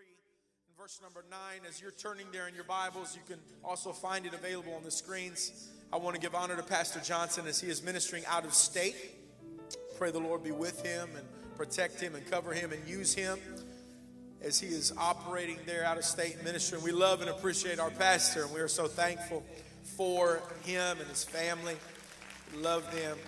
in verse number 9. As you're turning there in your Bibles, you can also find it available on the screens. I want to give honor to Pastor Johnson as he is ministering out of state. Pray the Lord be with him and protect him and cover him and use him as he is operating there out of state ministry. We love and appreciate our pastor, and we are so thankful for him and his family. We love them.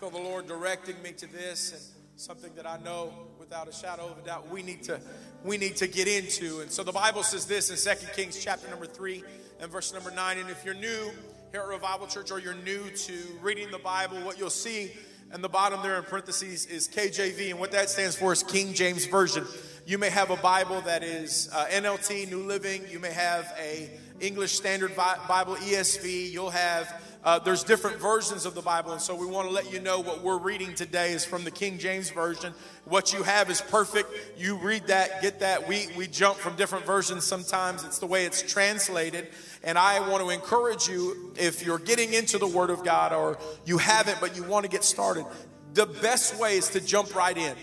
Feel the Lord directing me to this and something that I know without a shadow of a doubt we need to we need to get into. And so the Bible says this in 2 Kings chapter number 3 and verse number 9. And if you're new here at Revival Church or you're new to reading the Bible, what you'll see in the bottom there in parentheses is KJV, and what that stands for is King James Version. You may have a Bible that is uh, NLT, New Living. You may have a English Standard Bible, ESV. You'll have uh, there's different versions of the Bible, and so we want to let you know what we're reading today is from the King James Version. What you have is perfect. You read that, get that. We, we jump from different versions sometimes, it's the way it's translated. And I want to encourage you if you're getting into the Word of God or you haven't, but you want to get started, the best way is to jump right in.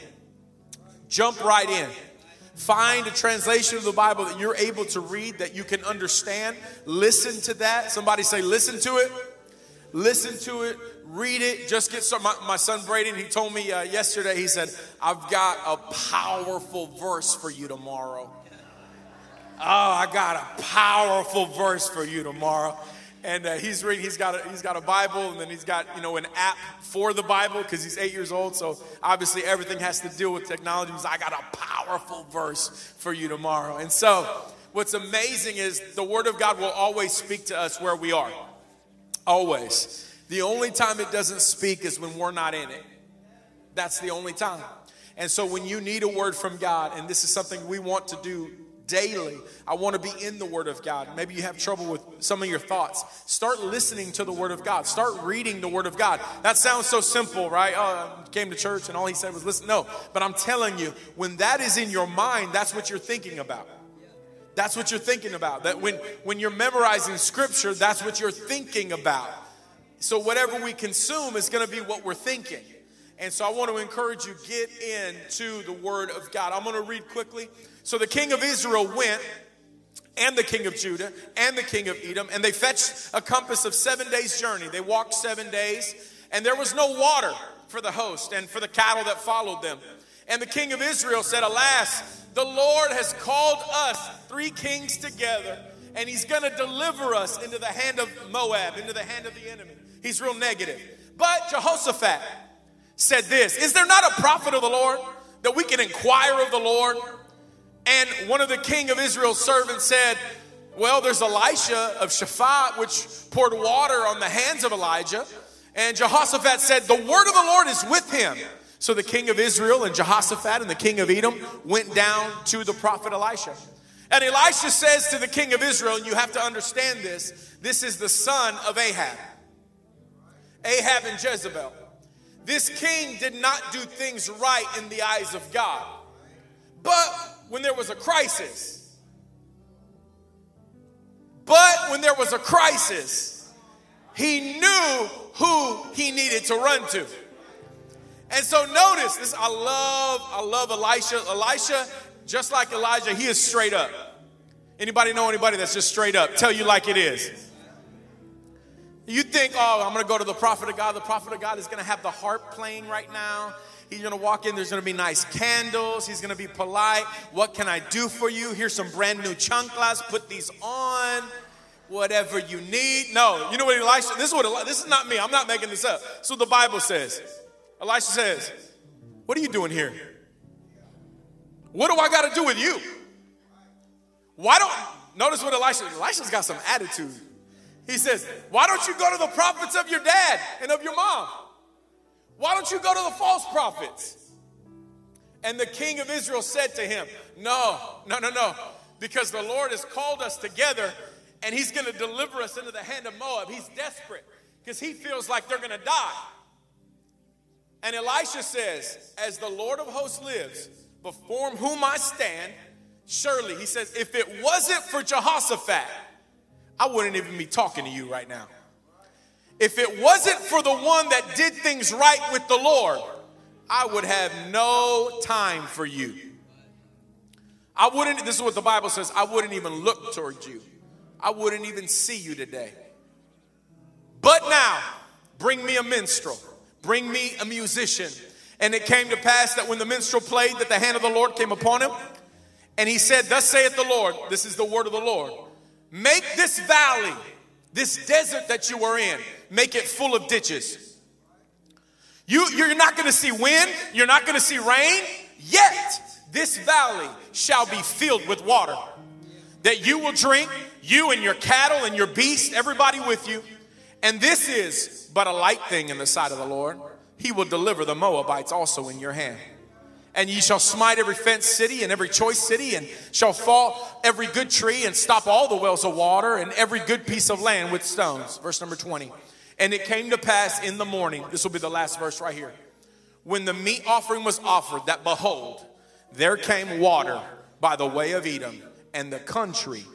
Jump right in. Find a translation of the Bible that you're able to read, that you can understand. Listen to that. Somebody say, listen to it listen to it, read it. Just get some. My, my son Braden, he told me uh, yesterday, he said, I've got a powerful verse for you tomorrow. Oh, I got a powerful verse for you tomorrow. And uh, he's reading. He's got a, he's got a Bible, and then he's got you know an app for the Bible because he's eight years old. So obviously everything has to deal with technology. He's, I got a powerful verse for you tomorrow. And so what's amazing is the Word of God will always speak to us where we are. Always. The only time it doesn't speak is when we're not in it. That's the only time. And so when you need a word from God, and this is something we want to do daily, I want to be in the Word of God. Maybe you have trouble with some of your thoughts. Start listening to the Word of God. Start reading the Word of God. That sounds so simple, right? Oh, came to church and all he said was listen. No, but I'm telling you, when that is in your mind, that's what you're thinking about. That's what you're thinking about. That when, when you're memorizing scripture, that's what you're thinking about. So whatever we consume is going to be what we're thinking. And so I want to encourage you get into the word of God. I'm going to read quickly. So the king of Israel went and the king of Judah and the king of Edom and they fetched a compass of 7 days journey. They walked 7 days and there was no water for the host and for the cattle that followed them. And the king of Israel said, Alas, the Lord has called us, three kings together, and he's going to deliver us into the hand of Moab, into the hand of the enemy. He's real negative. But Jehoshaphat said this Is there not a prophet of the Lord that we can inquire of the Lord? And one of the king of Israel's servants said, Well, there's Elisha of Shaphat, which poured water on the hands of Elijah. And Jehoshaphat said, The word of the Lord is with him. So the king of Israel and Jehoshaphat and the king of Edom went down to the prophet Elisha. And Elisha says to the king of Israel, and you have to understand this this is the son of Ahab. Ahab and Jezebel. This king did not do things right in the eyes of God. But when there was a crisis, but when there was a crisis, he knew who he needed to run to. And so notice this. I love, I love Elisha. Elisha, just like Elijah, he is straight up. Anybody know anybody that's just straight up? Tell you like it is. You think, oh, I'm going to go to the prophet of God. The prophet of God is going to have the harp playing right now. He's to walk in. There's to be nice candles. He's to be polite. What can I do for you? Here's some brand new chanclas. Put these on. Whatever you need. No, you know what Elisha? This is what. This is not me. I'm not making this up. So the Bible says. Elisha says, What are you doing here? What do I got to do with you? Why don't, notice what Elisha, Elisha's got some attitude. He says, Why don't you go to the prophets of your dad and of your mom? Why don't you go to the false prophets? And the king of Israel said to him, No, no, no, no, because the Lord has called us together and he's going to deliver us into the hand of Moab. He's desperate because he feels like they're going to die. And Elisha says, As the Lord of hosts lives, before whom I stand, surely, he says, if it wasn't for Jehoshaphat, I wouldn't even be talking to you right now. If it wasn't for the one that did things right with the Lord, I would have no time for you. I wouldn't, this is what the Bible says, I wouldn't even look towards you. I wouldn't even see you today. But now, bring me a minstrel, bring me a musician. And it came to pass that when the minstrel played, that the hand of the Lord came upon him. And he said, Thus saith the Lord, this is the word of the Lord. Make this valley, this desert that you are in, make it full of ditches. You, you're not gonna see wind, you're not gonna see rain, yet this valley shall be filled with water that you will drink, you and your cattle and your beasts, everybody with you. And this is but a light thing in the sight of the Lord. He will deliver the Moabites also in your hand. And ye shall smite every fenced city and every choice city, and shall fall every good tree, and stop all the wells of water, and every good piece of land with stones. Verse number 20. And it came to pass in the morning, this will be the last verse right here, when the meat offering was offered, that behold, there came water by the way of Edom, and the country,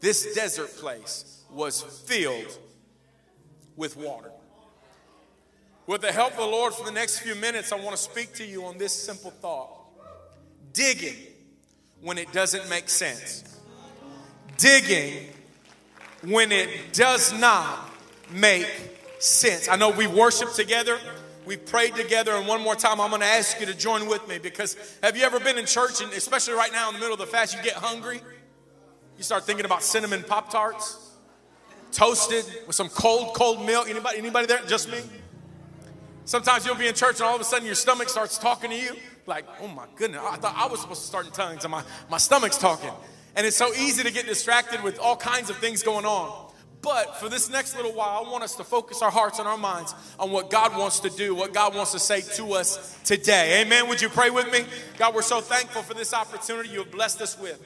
this desert place, was filled with water. With the help of the Lord, for the next few minutes, I want to speak to you on this simple thought digging when it doesn't make sense, digging when it does not make sense. I know we worship together. We prayed together, and one more time, I'm going to ask you to join with me because have you ever been in church, and especially right now in the middle of the fast, you get hungry? You start thinking about cinnamon Pop Tarts, toasted with some cold, cold milk. Anybody, anybody there? Just me? Sometimes you'll be in church and all of a sudden your stomach starts talking to you. Like, oh my goodness, I thought I was supposed to start in tongues and my, my stomach's talking. And it's so easy to get distracted with all kinds of things going on. But for this next little while, I want us to focus our hearts and our minds on what God wants to do, what God wants to say to us today. Amen. Would you pray with me? God, we're so thankful for this opportunity you have blessed us with.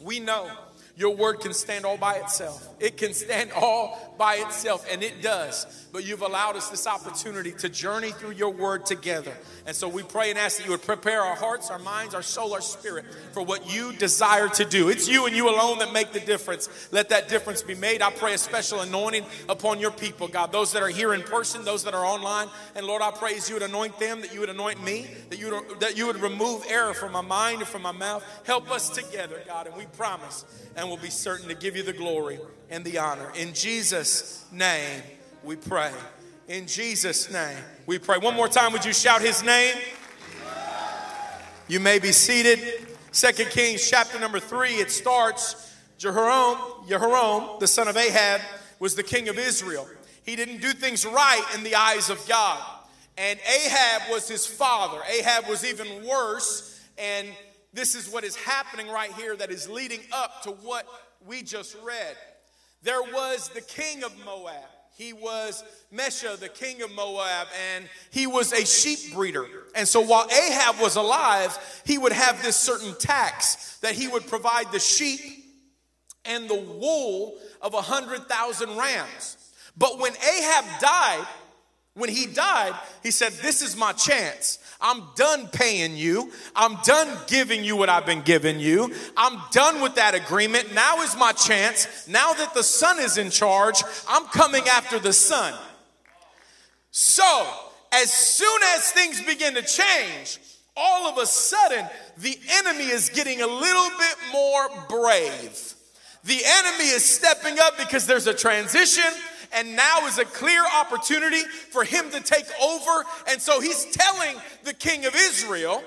We know your word can stand all by itself. It can stand all by itself, and it does. But you've allowed us this opportunity to journey through your word together. And so we pray and ask that you would prepare our hearts, our minds, our soul, our spirit for what you desire to do. It's you and you alone that make the difference. Let that difference be made. I pray a special anointing upon your people, God. Those that are here in person, those that are online. And Lord, I praise you would anoint them, that you would anoint me, that you would, that you would remove error from my mind and from my mouth. Help us together, God. And we promise and will be certain to give you the glory and the honor. In Jesus' name we pray. In Jesus' name we pray. One more time, would you shout his name? You may be seated. Second Kings chapter number three, it starts Jehoram, Jehoram, the son of Ahab, was the king of Israel. He didn't do things right in the eyes of God. And Ahab was his father. Ahab was even worse. And this is what is happening right here that is leading up to what we just read. There was the king of Moab. He was Mesha, the king of Moab, and he was a sheep breeder. And so while Ahab was alive, he would have this certain tax that he would provide the sheep and the wool of a hundred thousand rams. But when Ahab died, when he died, he said, This is my chance. I'm done paying you. I'm done giving you what I've been giving you. I'm done with that agreement. Now is my chance. Now that the son is in charge, I'm coming after the son. So, as soon as things begin to change, all of a sudden, the enemy is getting a little bit more brave. The enemy is stepping up because there's a transition and now is a clear opportunity for him to take over. And so he's telling the king of Israel,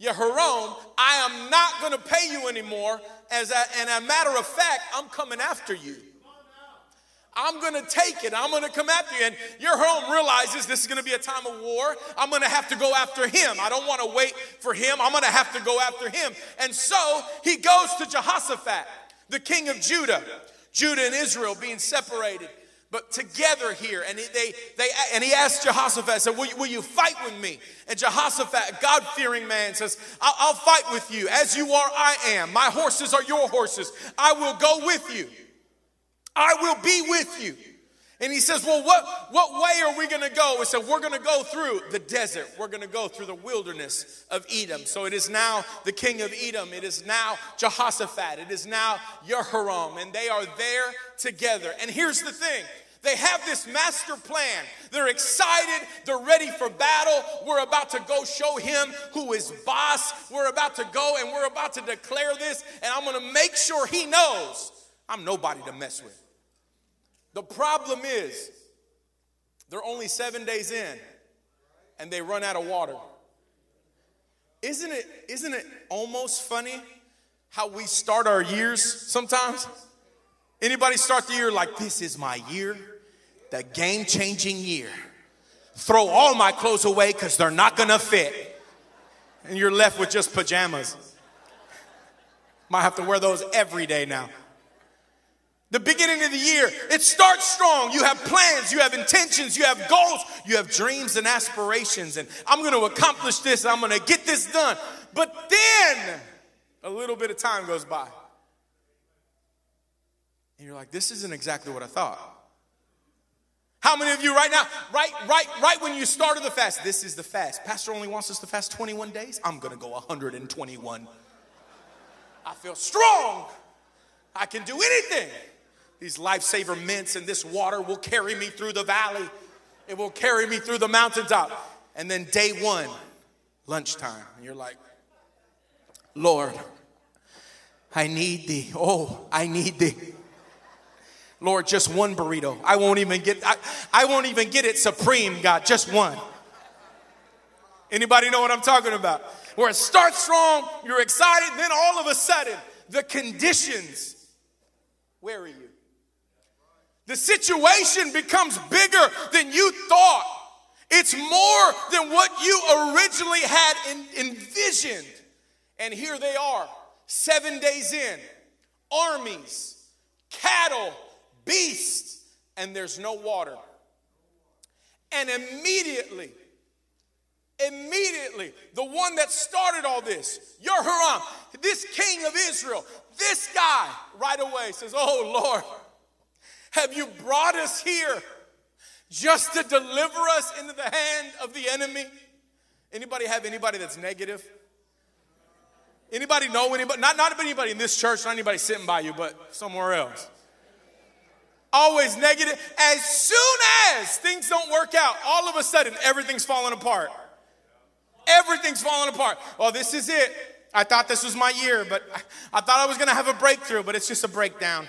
Yehoram, I am not going to pay you anymore. As a, and a matter of fact, I'm coming after you. I'm going to take it. I'm going to come after you. And Yehoram realizes this is going to be a time of war. I'm going to have to go after him. I don't want to wait for him. I'm going to have to go after him. And so he goes to Jehoshaphat, the king of Judah. Judah and Israel being separated but together here. And they, they, and he asked Jehoshaphat, said, will you, will you fight with me? And Jehoshaphat, a God fearing man, says, I'll, I'll fight with you. As you are, I am. My horses are your horses. I will go with you. I will be with you. And he says, Well, what, what way are we going to go? He said, We're going to go through the desert. We're going to go through the wilderness of Edom. So it is now the king of Edom. It is now Jehoshaphat. It is now Yehoram. And they are there together. And here's the thing They have this master plan. They're excited. They're ready for battle. We're about to go show him who is boss. We're about to go and we're about to declare this, and I'm going to make sure he knows I'm nobody to mess with. The problem is, they're only seven days in and they run out of water. Isn't it, isn't it almost funny how we start our years sometimes? Anybody start the year like, this is my year? The game changing year. Throw all my clothes away because they're not gonna fit. And you're left with just pajamas. Might have to wear those every day now. The beginning of the year, it starts strong. You have plans, you have intentions, you have goals, you have dreams and aspirations. And I'm gonna accomplish this, I'm gonna get this done. But then a little bit of time goes by. And you're like, this isn't exactly what I thought. How many of you right now, right, right, right when you started the fast, this is the fast. Pastor only wants us to fast 21 days. I'm gonna go 121. I feel strong. I can do anything. These lifesaver mints and this water will carry me through the valley. It will carry me through the mountaintop. And then day one, lunchtime, and you're like, Lord, I need thee. Oh, I need thee. Lord, just one burrito. I won't even get I, I won't even get it supreme, God, just one. Anybody know what I'm talking about? Where it starts strong, you're excited, then all of a sudden, the conditions where are you? The situation becomes bigger than you thought. It's more than what you originally had in, envisioned. And here they are, seven days in, armies, cattle, beast, and there's no water. And immediately, immediately, the one that started all this, Yehoram, this king of Israel, this guy, right away says, Oh Lord, have you brought us here just to deliver us into the hand of the enemy? Anybody have anybody that's negative? Anybody know anybody? Not, not anybody in this church, not anybody sitting by you, but somewhere else always negative. As soon as things don't work out, all of a sudden everything's falling apart. Everything's falling apart. Well, this is it. I thought this was my year, but I thought I was going to have a breakthrough, but it's just a breakdown.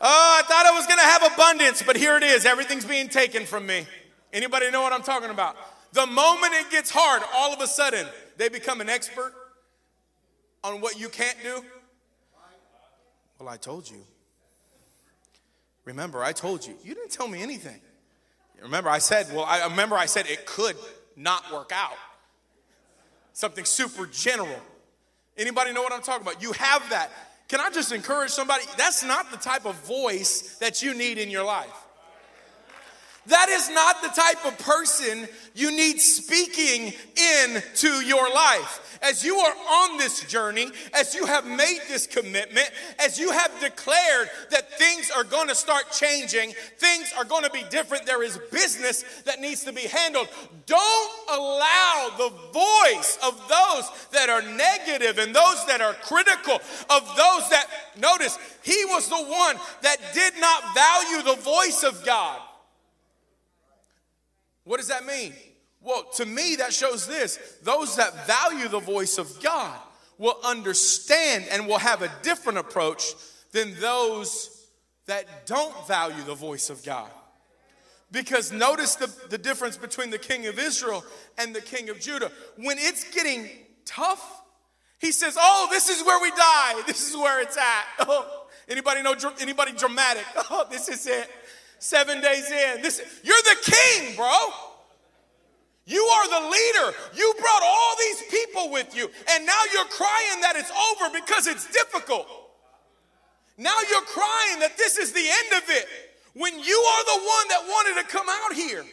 Oh, I thought I was going to have abundance, but here it is. Everything's being taken from me. Anybody know what I'm talking about? The moment it gets hard, all of a sudden, they become an expert on what you can't do. Well, I told you. Remember, I told you. You didn't tell me anything. Remember, I said, well, I remember I said it could not work out. Something super general. Anybody know what I'm talking about? You have that. Can I just encourage somebody? That's not the type of voice that you need in your life. That is not the type of person you need speaking into your life as you are on this journey, as you have made this commitment, as you have declared that things are going to start changing, things are going to be different, there is business that needs to be handled. Don't allow the voice of those that are negative and those that are critical, of those that, notice, he was the one that did not value the voice of God. What does that mean? Well, to me, that shows this those that value the voice of God will understand and will have a different approach than those that don't value the voice of God. Because notice the, the difference between the king of Israel and the king of Judah. When it's getting tough, he says, Oh, this is where we die. This is where it's at. Oh, anybody know anybody dramatic? Oh, this is it. Seven days in. This you're the king, bro. You are the leader. You brought all these people with you, and now you're crying that it's over because it's difficult. Now you're crying that this is the end of it when you are the one that wanted to come out here.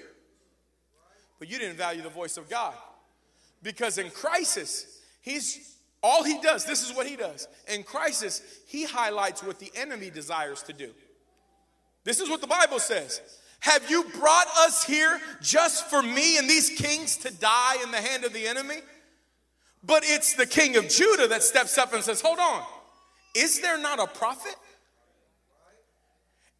But you didn't value the voice of God because in crisis, he's all he does, this is what he does. In crisis, he highlights what the enemy desires to do. This is what the Bible says. Have you brought us here just for me and these kings to die in the hand of the enemy? But it's the king of Judah that steps up and says, Hold on, is there not a prophet?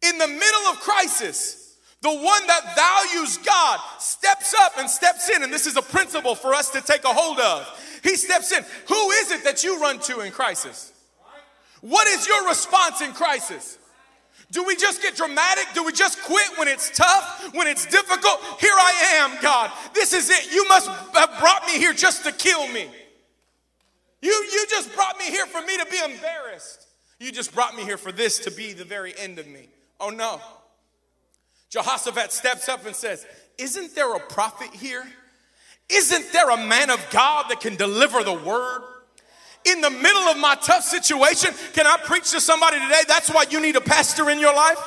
In the middle of crisis, the one that values God steps up and steps in. And this is a principle for us to take a hold of. He steps in. Who is it that you run to in crisis? What is your response in crisis? Do we just get dramatic? Do we just quit when it's tough, when it's difficult? Here I am, God. This is it. You must have brought me here just to kill me. You, you just brought me here for me to be embarrassed. You just brought me here for this to be the very end of me. Oh no. Jehoshaphat steps up and says, Isn't there a prophet here? Isn't there a man of God that can deliver the word? In the middle of my tough situation, can I preach to somebody today? That's why you need a pastor in your life.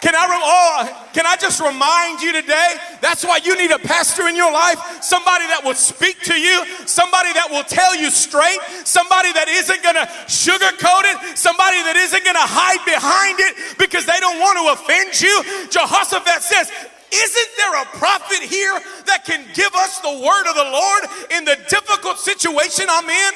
Can I, oh, can I just remind you today? That's why you need a pastor in your life. Somebody that will speak to you, somebody that will tell you straight, somebody that isn't gonna sugarcoat it, somebody that isn't gonna hide behind it because they don't want to offend you. Jehoshaphat says, isn't there a prophet here that can give us the word of the Lord in the difficult situation I'm in?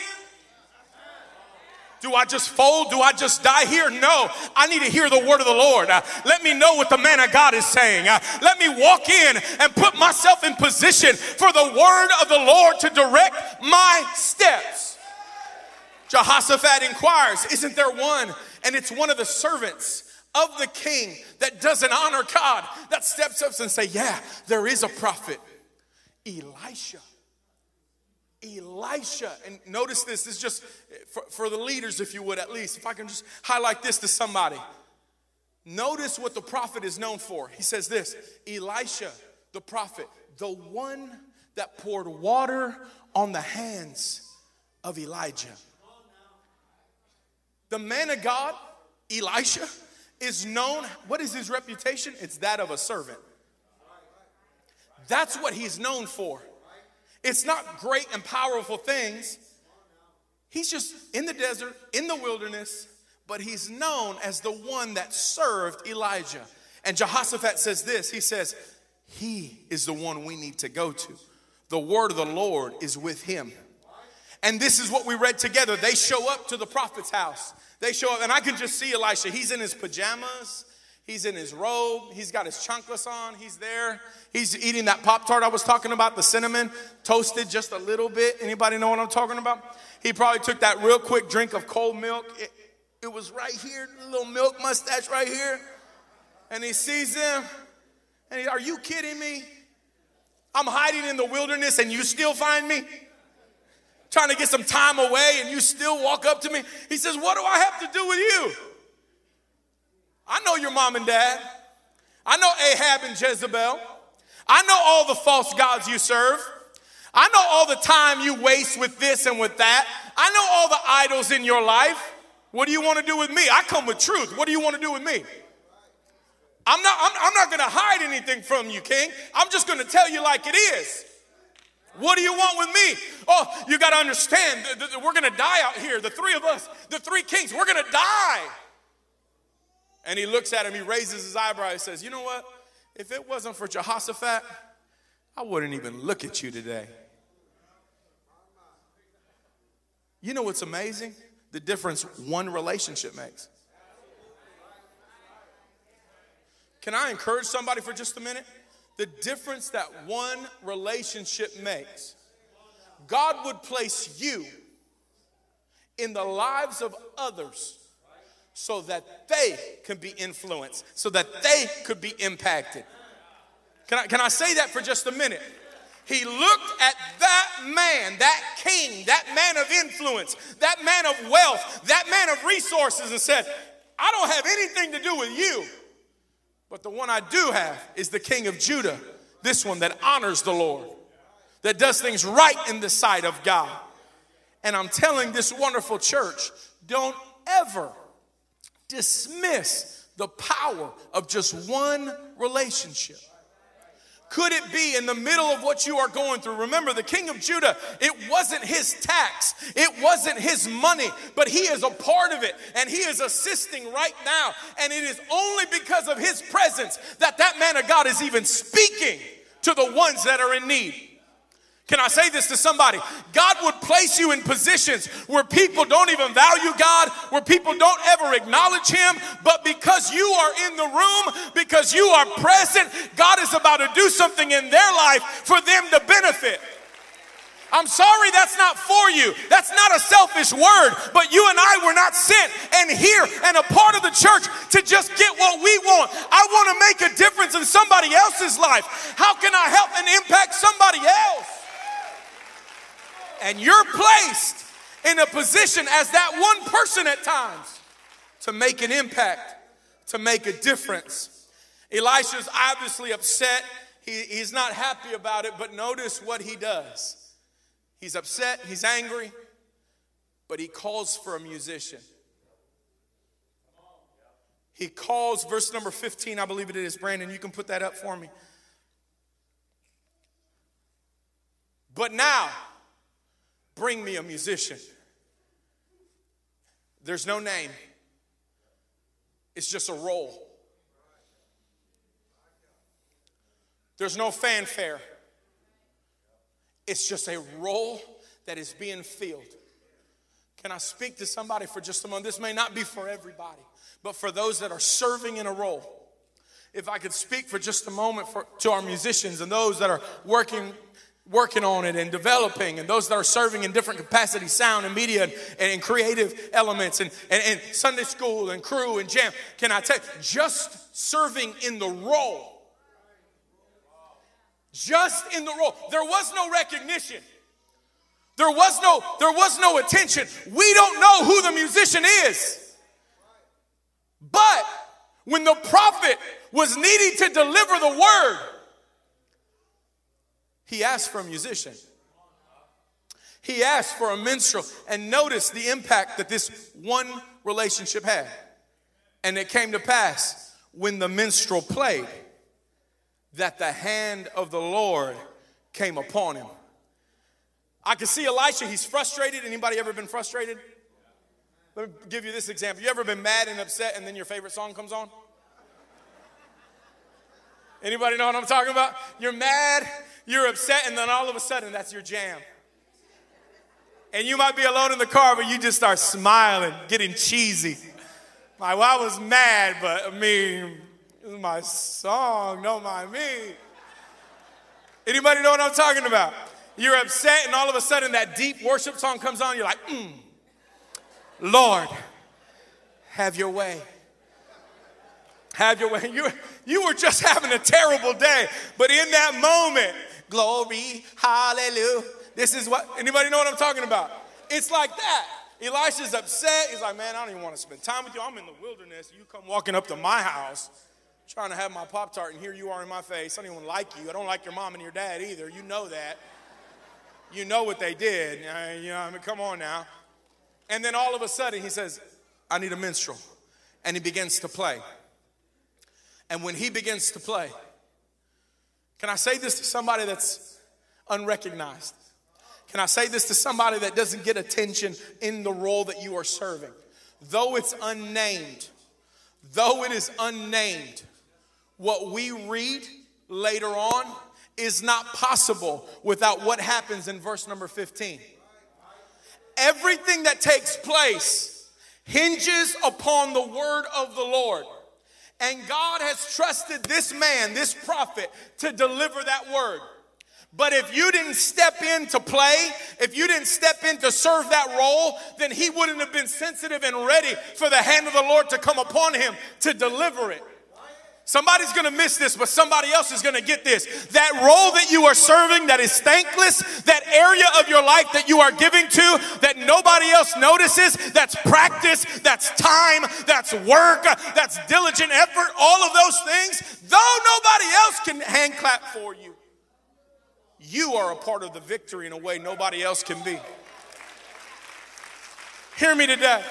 Do I just fold? Do I just die here? No. I need to hear the word of the Lord. Uh, let me know what the man of God is saying. Uh, let me walk in and put myself in position for the word of the Lord to direct my steps. Jehoshaphat inquires, Isn't there one? And it's one of the servants of the king that doesn't honor God that steps up and say, Yeah, there is a prophet, Elisha. Elisha. And notice this, this is just for, for the leaders, if you would, at least. If I can just highlight this to somebody. Notice what the prophet is known for. He says this Elisha, the prophet, the one that poured water on the hands of Elijah. The man of God, Elisha, is known, what is his reputation? It's that of a servant. That's what he's known for. It's not great and powerful things. He's just in the desert, in the wilderness, but he's known as the one that served Elijah. And Jehoshaphat says this He says, He is the one we need to go to. The word of the Lord is with him. And this is what we read together. They show up to the prophet's house. They show up, and I can just see Elisha. He's in his pajamas. He's in his robe. He's got his chanclas on. He's there. He's eating that Pop Tart I was talking about, the cinnamon, toasted just a little bit. Anybody know what I'm talking about? He probably took that real quick drink of cold milk. It, it was right here, little milk mustache right here. And he sees them. And he, are you kidding me? I'm hiding in the wilderness and you still find me? Trying to get some time away and you still walk up to me? He says, What do I have to do with you? I know your mom and dad. I know Ahab and Jezebel. I know all the false gods you serve. I know all the time you waste with this and with that. I know all the idols in your life. What do you want to do with me? I come with truth. What do you want to do with me? I'm not, I'm, I'm not going to hide anything from you, King. I'm just going to tell you like it is. What do you want with me? Oh, you got to understand, we're going to die out here. The three of us, the three kings, we're going to die. And he looks at him, he raises his eyebrow, he says, You know what? If it wasn't for Jehoshaphat, I wouldn't even look at you today. You know what's amazing? The difference one relationship makes. Can I encourage somebody for just a minute? The difference that one relationship makes. God would place you in the lives of others so that they can be influenced, so that they could be impacted. Can I, can I say that for just a minute? He looked at that man, that king, that man of influence, that man of wealth, that man of resources, and said, I don't have anything to do with you. But the one I do have is the king of Judah, this one that honors the Lord, that does things right in the sight of God. And I'm telling this wonderful church, don't ever dismiss the power of just one relationship. Could it be in the middle of what you are going through? Remember, the king of Judah, it wasn't his tax, it wasn't his money, but he is a part of it and he is assisting right now. And it is only because of his presence that that man of God is even speaking to the ones that are in need. Can I say this to somebody? God would place you in positions where people don't even value God, where people don't ever acknowledge Him, but because you are in the room, because you are present, God is about to do something in their life for them to benefit. I'm sorry that's not for you. That's not a selfish word, but you and I were not sent and here and a part of the church to just get what we want. I want to make a difference in somebody else's life. How can I help and impact somebody else? And you're placed in a position as that one person at times to make an impact, to make a difference. Elisha's obviously upset. He, he's not happy about it, but notice what he does. He's upset, he's angry, but he calls for a musician. He calls, verse number 15, I believe it is. Brandon, you can put that up for me. But now, Bring me a musician. There's no name, it's just a role. There's no fanfare. It's just a role that is being filled. Can I speak to somebody for just a moment? This may not be for everybody, but for those that are serving in a role. If I could speak for just a moment for, to our musicians and those that are working working on it and developing and those that are serving in different capacities sound and media and, and creative elements and, and, and, sunday school and crew and jam. Can i tell you just serving in the role. Just in the role. There was no recognition. There was no there was no attention. We don't know who the musician is. But when the prophet was needing to deliver the word he asked for a musician. He asked for a minstrel. And notice the impact that this one relationship had. And it came to pass when the minstrel played that the hand of the Lord came upon him. I can see Elisha, he's frustrated. Anybody ever been frustrated? Let me give you this example. You ever been mad and upset and then your favorite song comes on? Anybody know what I'm talking about? You're mad, you're upset, and then all of a sudden that's your jam. And you might be alone in the car, but you just start smiling, getting cheesy. Like, well, I was mad, but I mean, this is my song, don't mind me. Anybody know what I'm talking about? You're upset, and all of a sudden that deep worship song comes on, you're like, mm, Lord, have your way. Have your way. You, you were just having a terrible day, but in that moment, glory, hallelujah. This is what, anybody know what I'm talking about? It's like that. Elisha's upset. He's like, man, I don't even want to spend time with you. I'm in the wilderness. You come walking up to my house trying to have my Pop Tart, and here you are in my face. I don't even like you. I don't like your mom and your dad either. You know that. You know what they did. Uh, you know, I mean, come on now. And then all of a sudden, he says, I need a minstrel. And he begins to play. And when he begins to play, can I say this to somebody that's unrecognized? Can I say this to somebody that doesn't get attention in the role that you are serving? Though it's unnamed, though it is unnamed, what we read later on is not possible without what happens in verse number 15. Everything that takes place hinges upon the word of the Lord. And God has trusted this man, this prophet, to deliver that word. But if you didn't step in to play, if you didn't step in to serve that role, then he wouldn't have been sensitive and ready for the hand of the Lord to come upon him to deliver it. Somebody's gonna miss this, but somebody else is gonna get this. That role that you are serving that is thankless, that area of your life that you are giving to that nobody else notices, that's practice, that's time, that's work, that's diligent effort, all of those things, though nobody else can hand clap for you, you are a part of the victory in a way nobody else can be. Hear me today.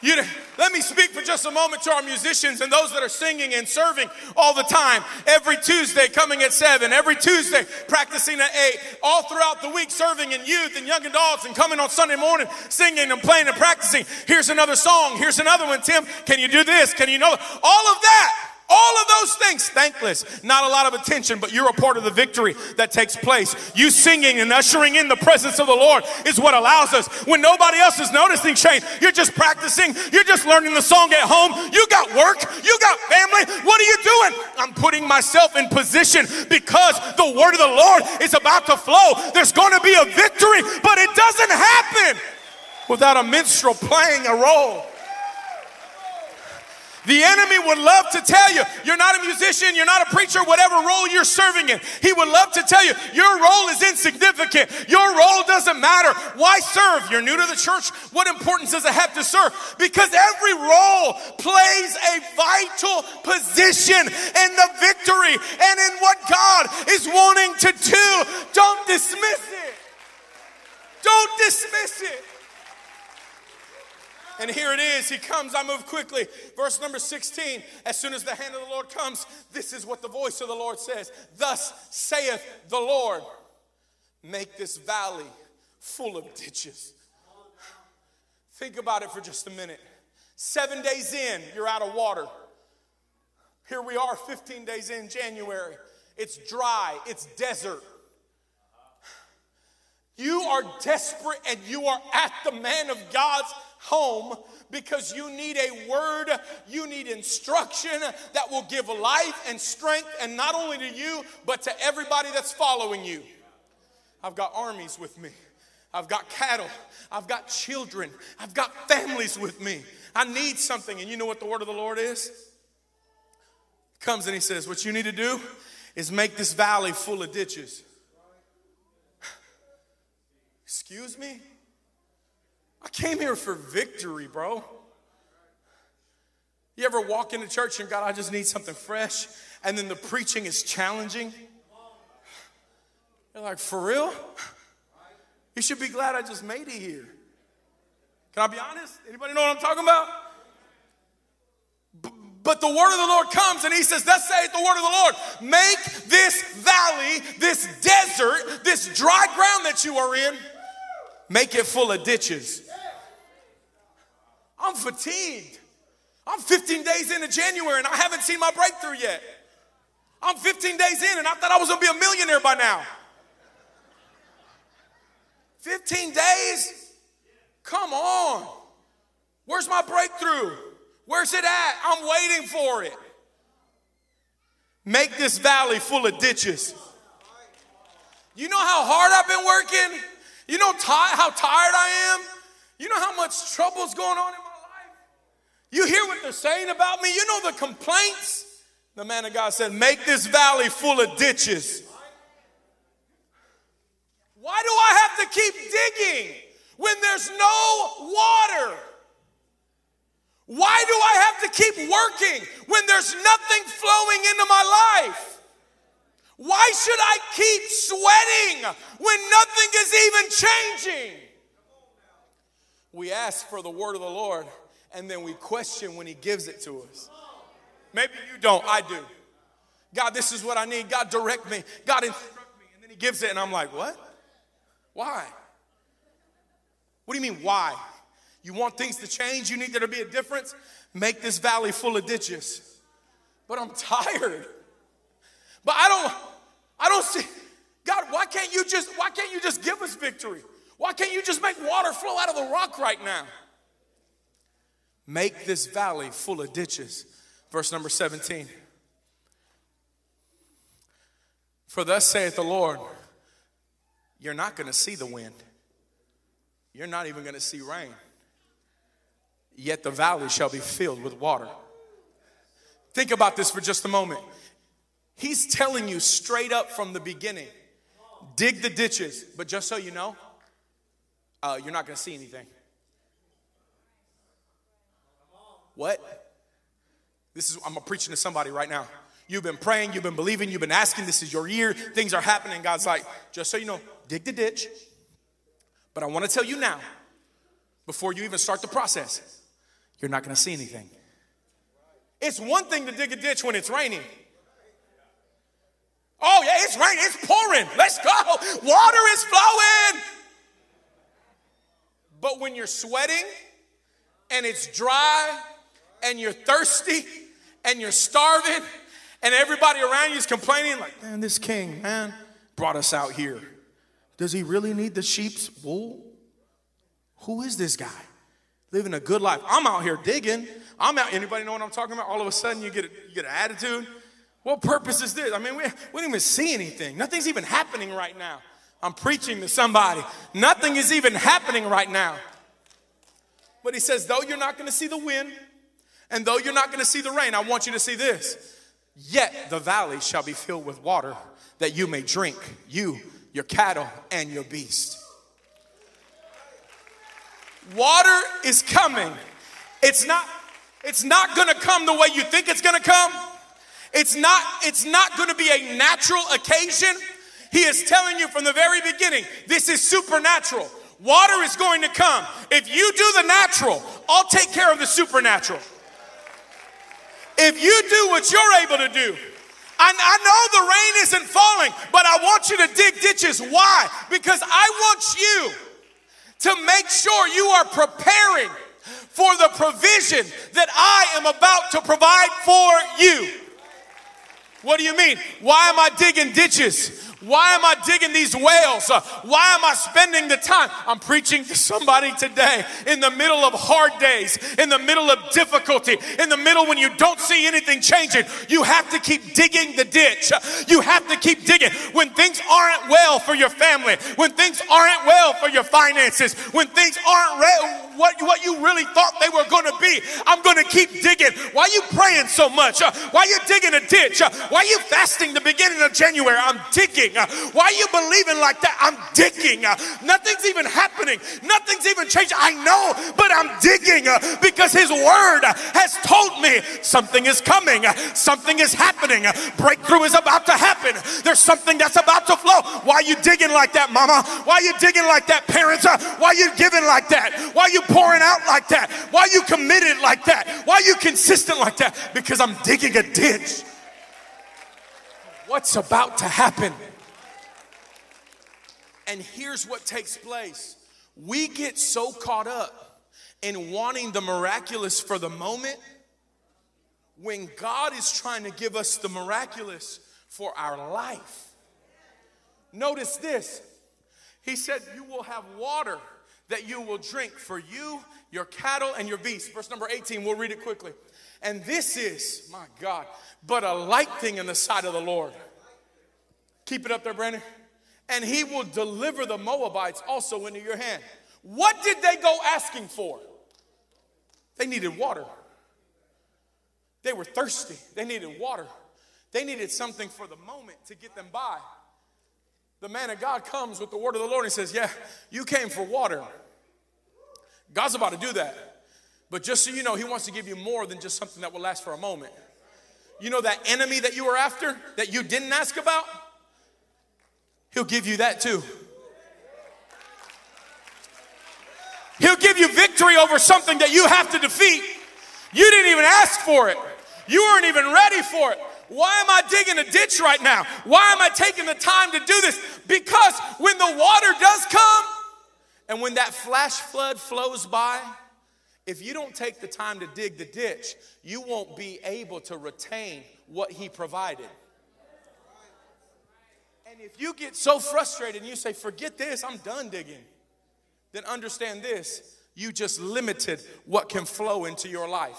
You, let me speak for just a moment to our musicians and those that are singing and serving all the time. Every Tuesday coming at 7, every Tuesday practicing at 8, all throughout the week serving in youth and young adults and coming on Sunday morning singing and playing and practicing. Here's another song. Here's another one, Tim. Can you do this? Can you know? All of that All of those things, thankless, not a lot of attention, but you're a part of the victory that takes place. You singing and ushering in the presence of the Lord is what allows us. When nobody else is noticing, Shane, you're just practicing, you're just learning the song at home. You got work, you got family. What are you doing? I'm putting myself in position because the word of the Lord is about to flow. There's going to be a victory, but it doesn't happen without a minstrel playing a role. The enemy would love to tell you, you're not a musician, you're not a preacher, whatever role you're serving in. He would love to tell you, your role is insignificant. Your role doesn't matter. Why serve? You're new to the church. What importance does it have to serve? Because every role plays a vital position in the victory and in what God is wanting to do. Don't dismiss it. Don't dismiss it. And here it is. He comes. I move quickly. Verse number 16. As soon as the hand of the Lord comes, this is what the voice of the Lord says Thus saith the Lord, make this valley full of ditches. Think about it for just a minute. Seven days in, you're out of water. Here we are, 15 days in January. It's dry, it's desert. You are desperate and you are at the man of God's home because you need a word, you need instruction that will give life and strength, and not only to you, but to everybody that's following you. I've got armies with me. I've got cattle. I've got children. I've got families with me. I need something. And you know what the word of the Lord is? Comes and he says, What you need to do is make this valley full of ditches. Excuse me? I came here for victory, bro. You ever walk into church and God, I just need something fresh, and then the preaching is challenging? You're like, for real? You should be glad I just made it here. Can I be honest? Anybody know what I'm talking about? But the word of the Lord comes and he says, Thus saith the word of the Lord, make this valley, this desert, this dry ground that you are in, make it full of ditches. I'm fatigued. I'm 15 days into January and I haven't seen my breakthrough yet. I'm 15 days in and I thought I was gonna be a millionaire by now. 15 days? Come on. Where's my breakthrough? Where's it at? I'm waiting for it. Make this valley full of ditches. You know how hard I've been working? You know how tired I am? You know how much trouble's going on in my life? you hear what they're saying about me? You know the complaints? The man of God said, Make this valley full of ditches. Why do I have to keep digging when there's no water? Why do I have to keep working when there's nothing flowing into my life? Why should I keep sweating when nothing is even changing? We ask for the word of the Lord and then we question when He gives it to us. Maybe you don't, I do. God, this is what I need. God, direct me. God, instruct me. And then He gives it, and I'm like, what? Why? What do you mean, why? You want things to change? You need there to be a difference? Make this valley full of ditches. But I'm tired. But I don't, I don't see, God, why can't you just, why can't you just give us victory? Why can't you just make water flow out of the rock right now? Make this valley full of ditches. Verse number 17. For thus saith the Lord, you're not going to see the wind. You're not even going to see rain. Yet the valley shall be filled with water. Think about this for just a moment. He's telling you straight up from the beginning dig the ditches, but just so you know, uh, you're not going to see anything. What? This is, I'm preaching to somebody right now. You've been praying, you've been believing, you've been asking, this is your year, things are happening. God's like, just so you know, dig the ditch. But I want to tell you now, before you even start the process, you're not going to see anything. It's one thing to dig a ditch when it's raining. Oh, yeah, it's raining, it's pouring. Let's go. Water is flowing. But when you're sweating and it's dry and you're thirsty and you're starving and everybody around you is complaining, like, man, this king, man, brought us out here. Does he really need the sheep's wool? Who is this guy? Living a good life. I'm out here digging. I'm out. Anybody know what I'm talking about? All of a sudden you get a, you get an attitude. What purpose is this? I mean, we, we didn't even see anything. Nothing's even happening right now. I'm preaching to somebody. Nothing is even happening right now. But he says, though you're not going to see the wind, and though you're not going to see the rain, I want you to see this. Yet the valley shall be filled with water that you may drink, you, your cattle, and your beast. Water is coming. It's not, it's not gonna come the way you think it's gonna come. It's not, it's not gonna be a natural occasion. He is telling you from the very beginning, this is supernatural. Water is going to come. If you do the natural, I'll take care of the supernatural. If you do what you're able to do, I, I know the rain isn't falling, but I want you to dig ditches. Why? Because I want you to make sure you are preparing for the provision that I am about to provide for you. What do you mean? Why am I digging ditches? Why am I digging these wells? Uh, why am I spending the time? I'm preaching to somebody today in the middle of hard days, in the middle of difficulty, in the middle when you don't see anything changing. You have to keep digging the ditch. You have to keep digging. When things aren't well for your family, when things aren't well for your finances, when things aren't re- what, what you really thought they were going to be, I'm going to keep digging. Why are you praying so much? Why are you digging a ditch? Why are you fasting the beginning of January? I'm digging digging. Uh, why are you believing like that? I'm digging. Uh, nothing's even happening. Nothing's even changed. I know, but I'm digging uh, because His Word has told me something is coming. Something is happening. Breakthrough is about to happen. There's something that's about to flow. Why are you digging like that, mama? Why are you digging like that, parents? Why are you giving like that? Why are you pouring out like that? Why are you committed like that? Why are you consistent like that? Because I'm digging a ditch. What's about to happen? And here's what takes place we get so caught up in wanting the miraculous for the moment when God is trying to give us the miraculous for our life. Notice this He said, You will have water that you will drink for you, your cattle, and your beasts. Verse number 18, we'll read it quickly. And this is, my God, but a light thing in the sight of the Lord. Keep it up there, Brandon and he will deliver the Moabites also into your hand. What did they go asking for? They needed water. They were thirsty. They needed water. They needed something for the moment to get them by. The man of God comes with the word of the Lord and says, Yeah, you came for water. God's about to do that. But just so you know, He wants to give you more than just something that will last for a moment. You know that enemy that you were after that you didn't ask about? He'll give you that too. He'll give you victory over something that you have to defeat. You didn't even ask for it, you weren't even ready for it. Why am I digging a ditch right now? Why am I taking the time to do this? Because when the water does come and when that flash flood flows by, if you don't take the time to dig the ditch, you won't be able to retain what He provided. And if you get so frustrated and you say, forget this, I'm done digging, then understand this you just limited what can flow into your life.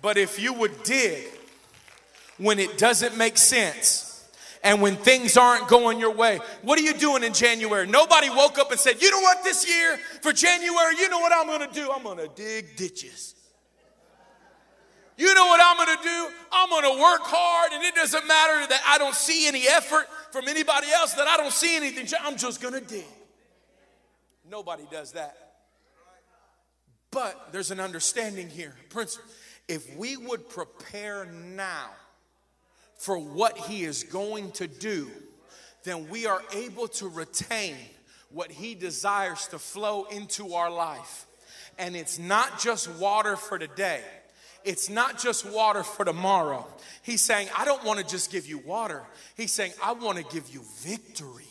But if you would dig when it doesn't make sense, and when things aren't going your way. What are you doing in January? Nobody woke up and said, You know what, this year for January, you know what I'm gonna do? I'm gonna dig ditches. You know what I'm to do? I'm to work hard, and it doesn't matter that I don't see any effort from anybody else, that I don't see anything. I'm just to dig. Nobody does that. But there's an understanding here. Prince, if we would prepare now for what he is going to do, then we are able to retain what he desires to flow into our life. And it's not just water for today it's not just water for tomorrow. He's saying, I don't want to just give you water. He's saying, I want to give you victory.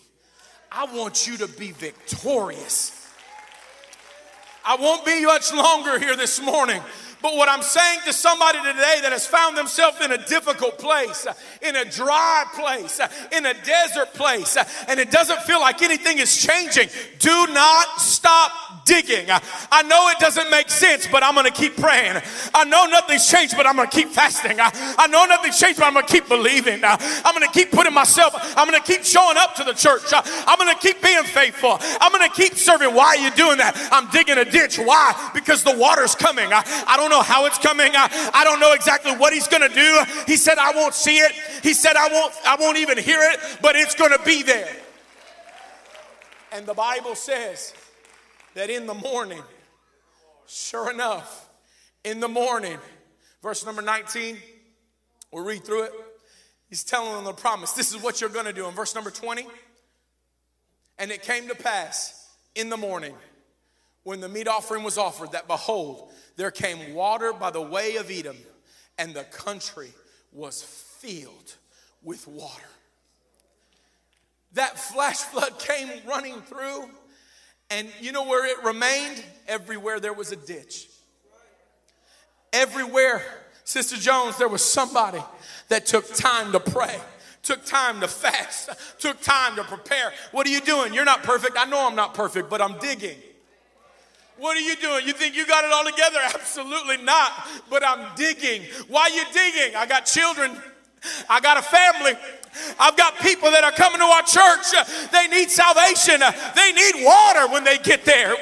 I want you to be victorious. I won't be much longer here this morning, But what I'm saying to somebody today that has found themselves in a difficult place, in a dry place, in a desert place, and it doesn't feel like anything is changing, do not stop digging. I know it doesn't make sense, but I'm going to keep praying. I know nothing's changed, but I'm going to keep fasting. I know nothing's changed, but I'm going to keep believing. I'm going to keep putting myself, I'm going to keep showing up to the church. I'm going to keep being faithful. I'm going to keep serving. Why are you doing that? I'm digging a ditch. Why? Because the water's coming. I, I don't know how it's coming. I, I don't know exactly what he's going to do. He said, I won't see it. He said, I won't, I won't even hear it, but it's going to be there. And the Bible says that in the morning, sure enough, in the morning, verse number 19, we'll read through it. He's telling them the promise. This is what you're going to do. In verse number 20, and it came to pass in the morning when the meat offering was offered that behold, there came water by the way of Edom, and the country was filled with water. That flash flood came running through, and you know where it remained? Everywhere there was a ditch. Everywhere, Sister Jones, there was somebody that took time to pray took time to fast, took time to prepare. What are you doing? You're not perfect. I know I'm not perfect, but I'm digging. What are you doing? You think you got it all together? Absolutely not. But I'm digging. Why are you digging? I got children. I got a family. I've got people that are coming to our church. They need salvation. They need water when they get there.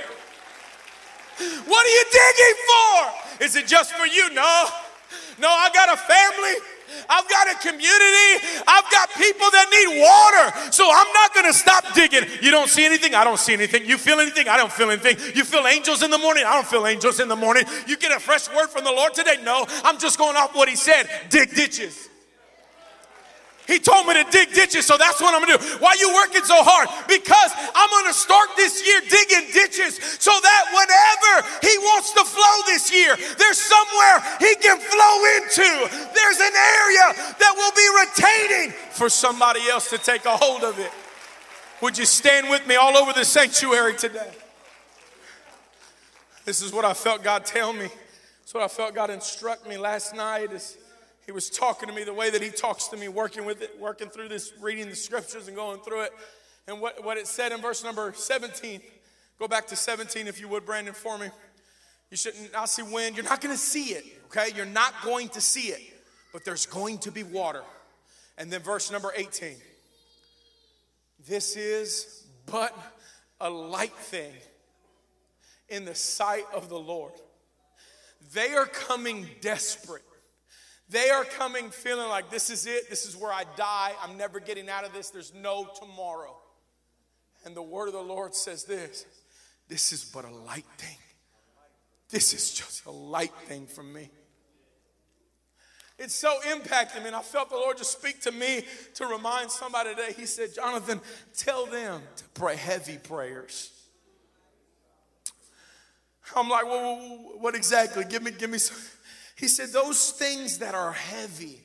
What are you digging for? Is it just for you? No. No, I got a family. I've got a community. I've got people that need water. So I'm not going to stop digging. You don't see anything? I don't see anything. You feel anything? I don't feel anything. You feel angels in the morning? I don't feel angels in the morning. You get a fresh word from the Lord today? No, I'm just going off what He said. Dig ditches. He told me to dig ditches, so that's what I'm gonna do. Why are you working so hard? Because I'm gonna start this year digging ditches so that whenever He wants to flow this year, there's somewhere He can flow into. There's an area that will be retaining for somebody else to take a hold of it. Would you stand with me all over the sanctuary today? This is what I felt God tell me. It's what I felt God instruct me last night. Is he was talking to me the way that he talks to me, working with it, working through this, reading the scriptures and going through it. And what, what it said in verse number 17, go back to 17 if you would, Brandon, for me. You shouldn't not see wind. You're not going to see it, okay? You're not going to see it, but there's going to be water. And then verse number 18. This is but a light thing in the sight of the Lord. They are coming desperate. They are coming feeling like this is it, this is where I die, I'm never getting out of this, there's no tomorrow. And the word of the Lord says this this is but a light thing. This is just a light thing from me. It's so impacting me. And I felt the Lord just speak to me to remind somebody today. He said, Jonathan, tell them to pray heavy prayers. I'm like, well, what exactly? Give me, give me some. He said, Those things that are heavy.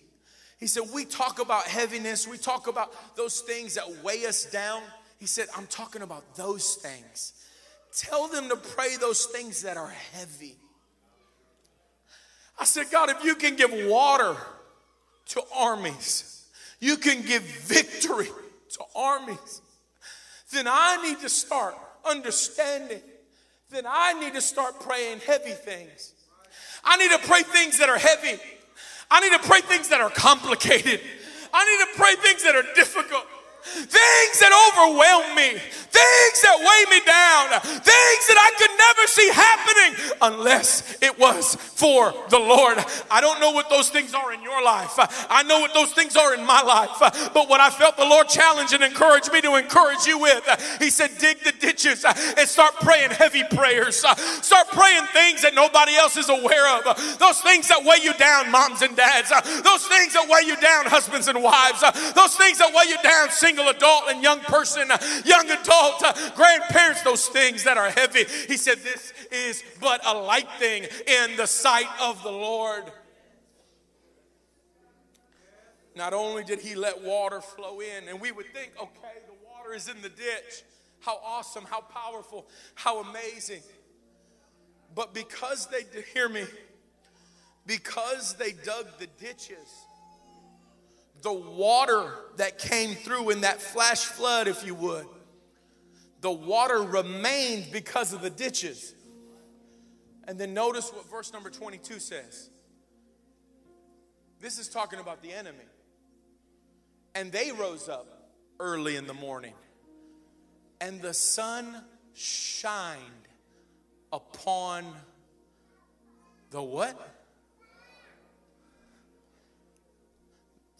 He said, We talk about heaviness, we talk about those things that weigh us down. He said, I'm talking about those things. Tell them to pray those things that are heavy. I said, God, if you can give water to armies, you can give victory to armies, then I need to start understanding, then I need to start praying heavy things. I need to pray things that are heavy. I need to pray things that are complicated. I need to pray things that are difficult things that overwhelm me, things that weigh me down, things that I could never see happening unless it was for the Lord. I don't know what those things are in your life. I know what those things are in my life. But what I felt the Lord challenge and encourage me to encourage you with, He said, dig the ditches and start praying heavy prayers. Start praying things that nobody else is aware of. Those things that weigh you down, moms and dads. Those things that weigh you down, husbands and wives. Those things that weigh you down, single adult and young person, young adult, uh, grandparents, those things that are heavy. He said, This is but a light thing in the sight of the Lord. Not only did he let water flow in, and we would think, okay, the water is in the ditch. How awesome, how powerful, how amazing. But because they, hear me, because they dug the ditches, the water that came through in that flash flood, if you would, the water remained because of the ditches. And then notice what verse number 22 says. This is talking about the enemy. And they rose up early in the morning, and the sun shined upon the what?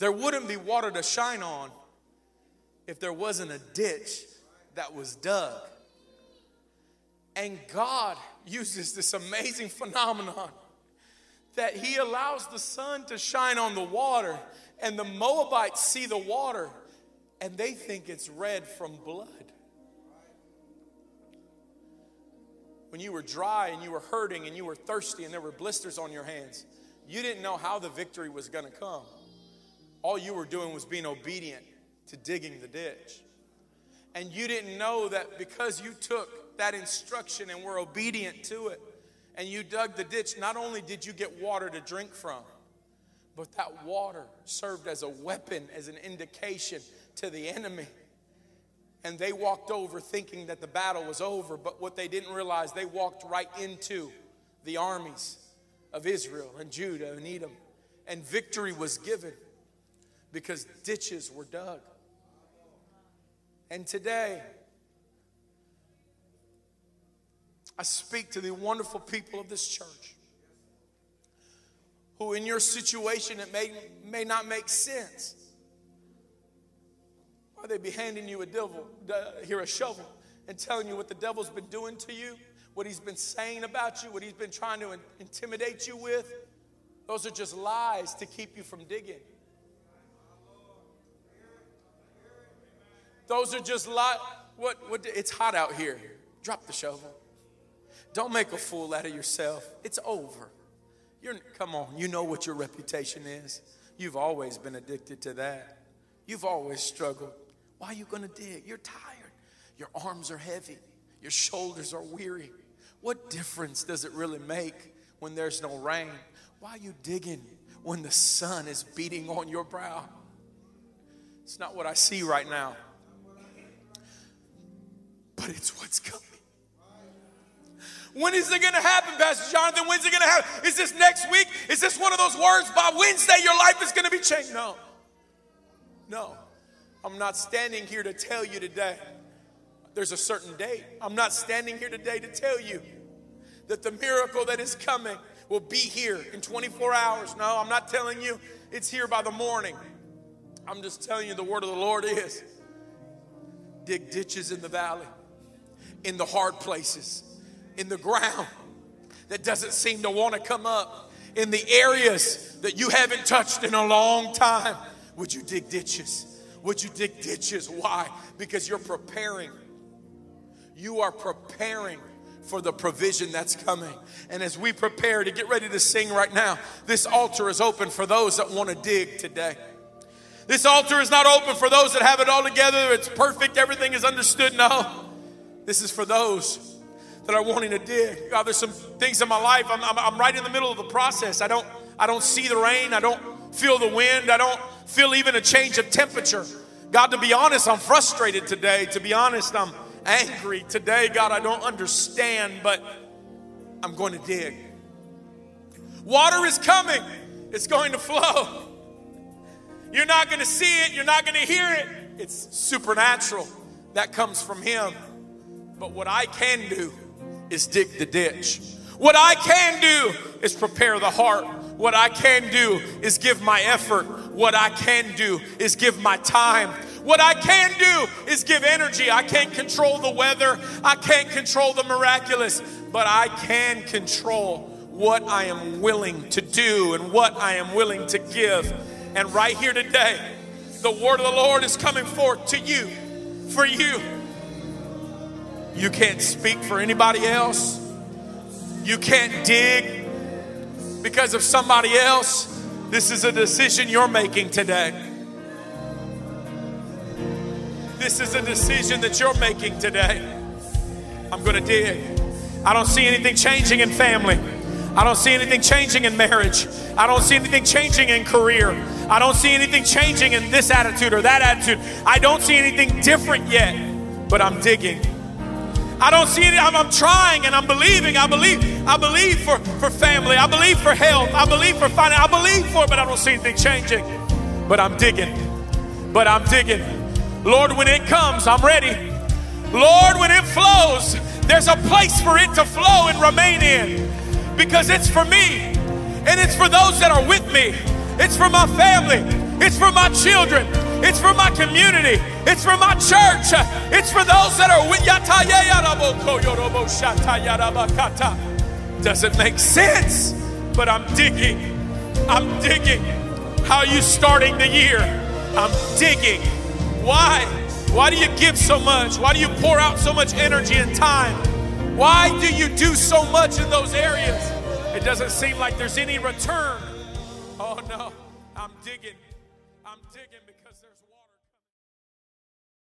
There wouldn't be water to shine on if there wasn't a ditch that was dug. And God uses this amazing phenomenon that He allows the sun to shine on the water, and the Moabites see the water and they think it's red from blood. When you were dry and you were hurting and you were thirsty and there were blisters on your hands, you didn't know how the victory was going to come. All you were doing was being obedient to digging the ditch. And you didn't know that because you took that instruction and were obedient to it, and you dug the ditch, not only did you get water to drink from, but that water served as a weapon, as an indication to the enemy. And they walked over thinking that the battle was over, but what they didn't realize, they walked right into the armies of Israel and Judah and Edom. And victory was given because ditches were dug. And today, I speak to the wonderful people of this church who, in your situation, it may, may not make sense. Why they be handing you a devil, here a shovel, and telling you what the devil's been doing to you, what he's been saying about you, what he's been trying to intimidate you with? Those are just lies to keep you from digging. Those are just lies. What, what, it's hot out here. Drop the shovel. Don't make a fool out of yourself. It's over. You're, come on, you know what your reputation is. You've always been addicted to that. You've always struggled. Why are you going to dig? You're tired. Your arms are heavy. Your shoulders are weary. What difference does it really make when there's no rain? Why are you digging when the sun is beating on your brow? It's not what I see right now, but it's what's coming. When is it going to happen, Pastor Jonathan? When's it going to happen? Is this next week? Is this one of those words by Wednesday your life is going to be changed? No. No. I'm not standing here to tell you today there's a certain date. I'm not standing here today to tell you that the miracle that is coming will be here in 24 hours. No, I'm not telling you it's here by the morning. I'm just telling you the word of the Lord is dig ditches in the valley, in the hard places in the ground that doesn't seem to want to come up, in the areas that you haven't touched in a long time, would you dig ditches? Would you dig ditches? Why? Because you're preparing. You are preparing for the provision that's coming. And as we prepare to get ready to sing right now, this altar is open for those that want to dig today. This altar is not open for those that have it all together. It's perfect. Everything is understood. No. This is for those that are wanting to dig. God, there's some things in my life. I'm, I'm, I'm right in the middle of the process. I don't, I don't see the rain. I don't feel the wind. I don't feel even a change of temperature. God, to be honest, I'm frustrated today. To be honest, I'm angry today. God, I don't understand, but I'm going to dig. Water is coming, it's going to flow. You're not going to see it, you're not going to hear it. It's supernatural. That comes from Him. But what I can do is dig the ditch. What I can do is prepare the heart. What I can do is give my effort. What I can do is give my time. What I can do is give energy. I can't control the weather. I can't control the miraculous, but I can control what I am willing to do and what I am willing to give. And right here today, the word of the Lord is coming forth to you, for you. You can't speak for anybody else. You can't dig because of somebody else. This is a decision you're making today. This is a decision that you're making today. I'm going to dig. I don't see anything changing in family. I don't see anything changing in marriage. I don't see anything changing in career. I don't see anything changing in this attitude or that attitude. I don't see anything different yet, but I'm digging. I don't see it. I'm, I'm, trying and I'm believing. I believe. I believe for, for family. I believe for health. I believe for finance. I believe for it, but I don't see anything changing. But I'm digging. But I'm digging. Lord, when it comes, I'm ready. Lord, when it flows, there's a place for it to flow and remain in because it's for me and it's for those that are with me. It's for my family. It's for my children. It's for my community. It's for my church. It's for those that are with Doesn't make sense, but I'm digging. I'm digging. How are you starting the year? I'm digging. Why? Why do you give so much? Why do you pour out so much energy and time? Why do you do so much in those areas? It doesn't seem like there's any return. Oh no, I'm digging. I'm digging.